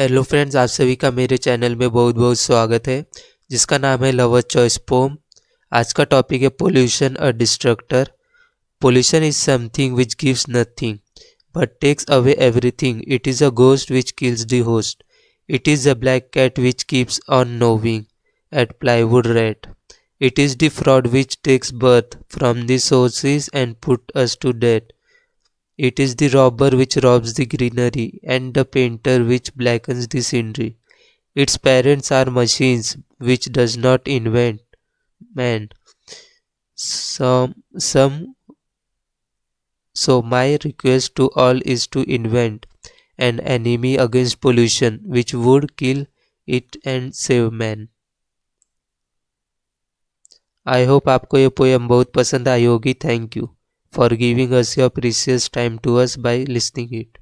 Hello friends आप सभी का मेरे चैनल में बहुत बहुत स्वागत है, जिसका नाम है लवर चॉइस पोम आज का टॉपिक है pollution a destructor pollution is something which gives nothing but takes away everything it is a ghost which kills the host it is a black cat which keeps on knowing at plywood rate it is the fraud which takes birth from the sources and put us to date It is the robber which robs the greenery and the painter which blackens the scenery. Its parents are machines which does not invent man. Some some so my request to all is to invent an enemy against pollution which would kill it and save man. I hope आपको ये poem बहुत पसंद आई होगी thank you for giving us your precious time to us by listening it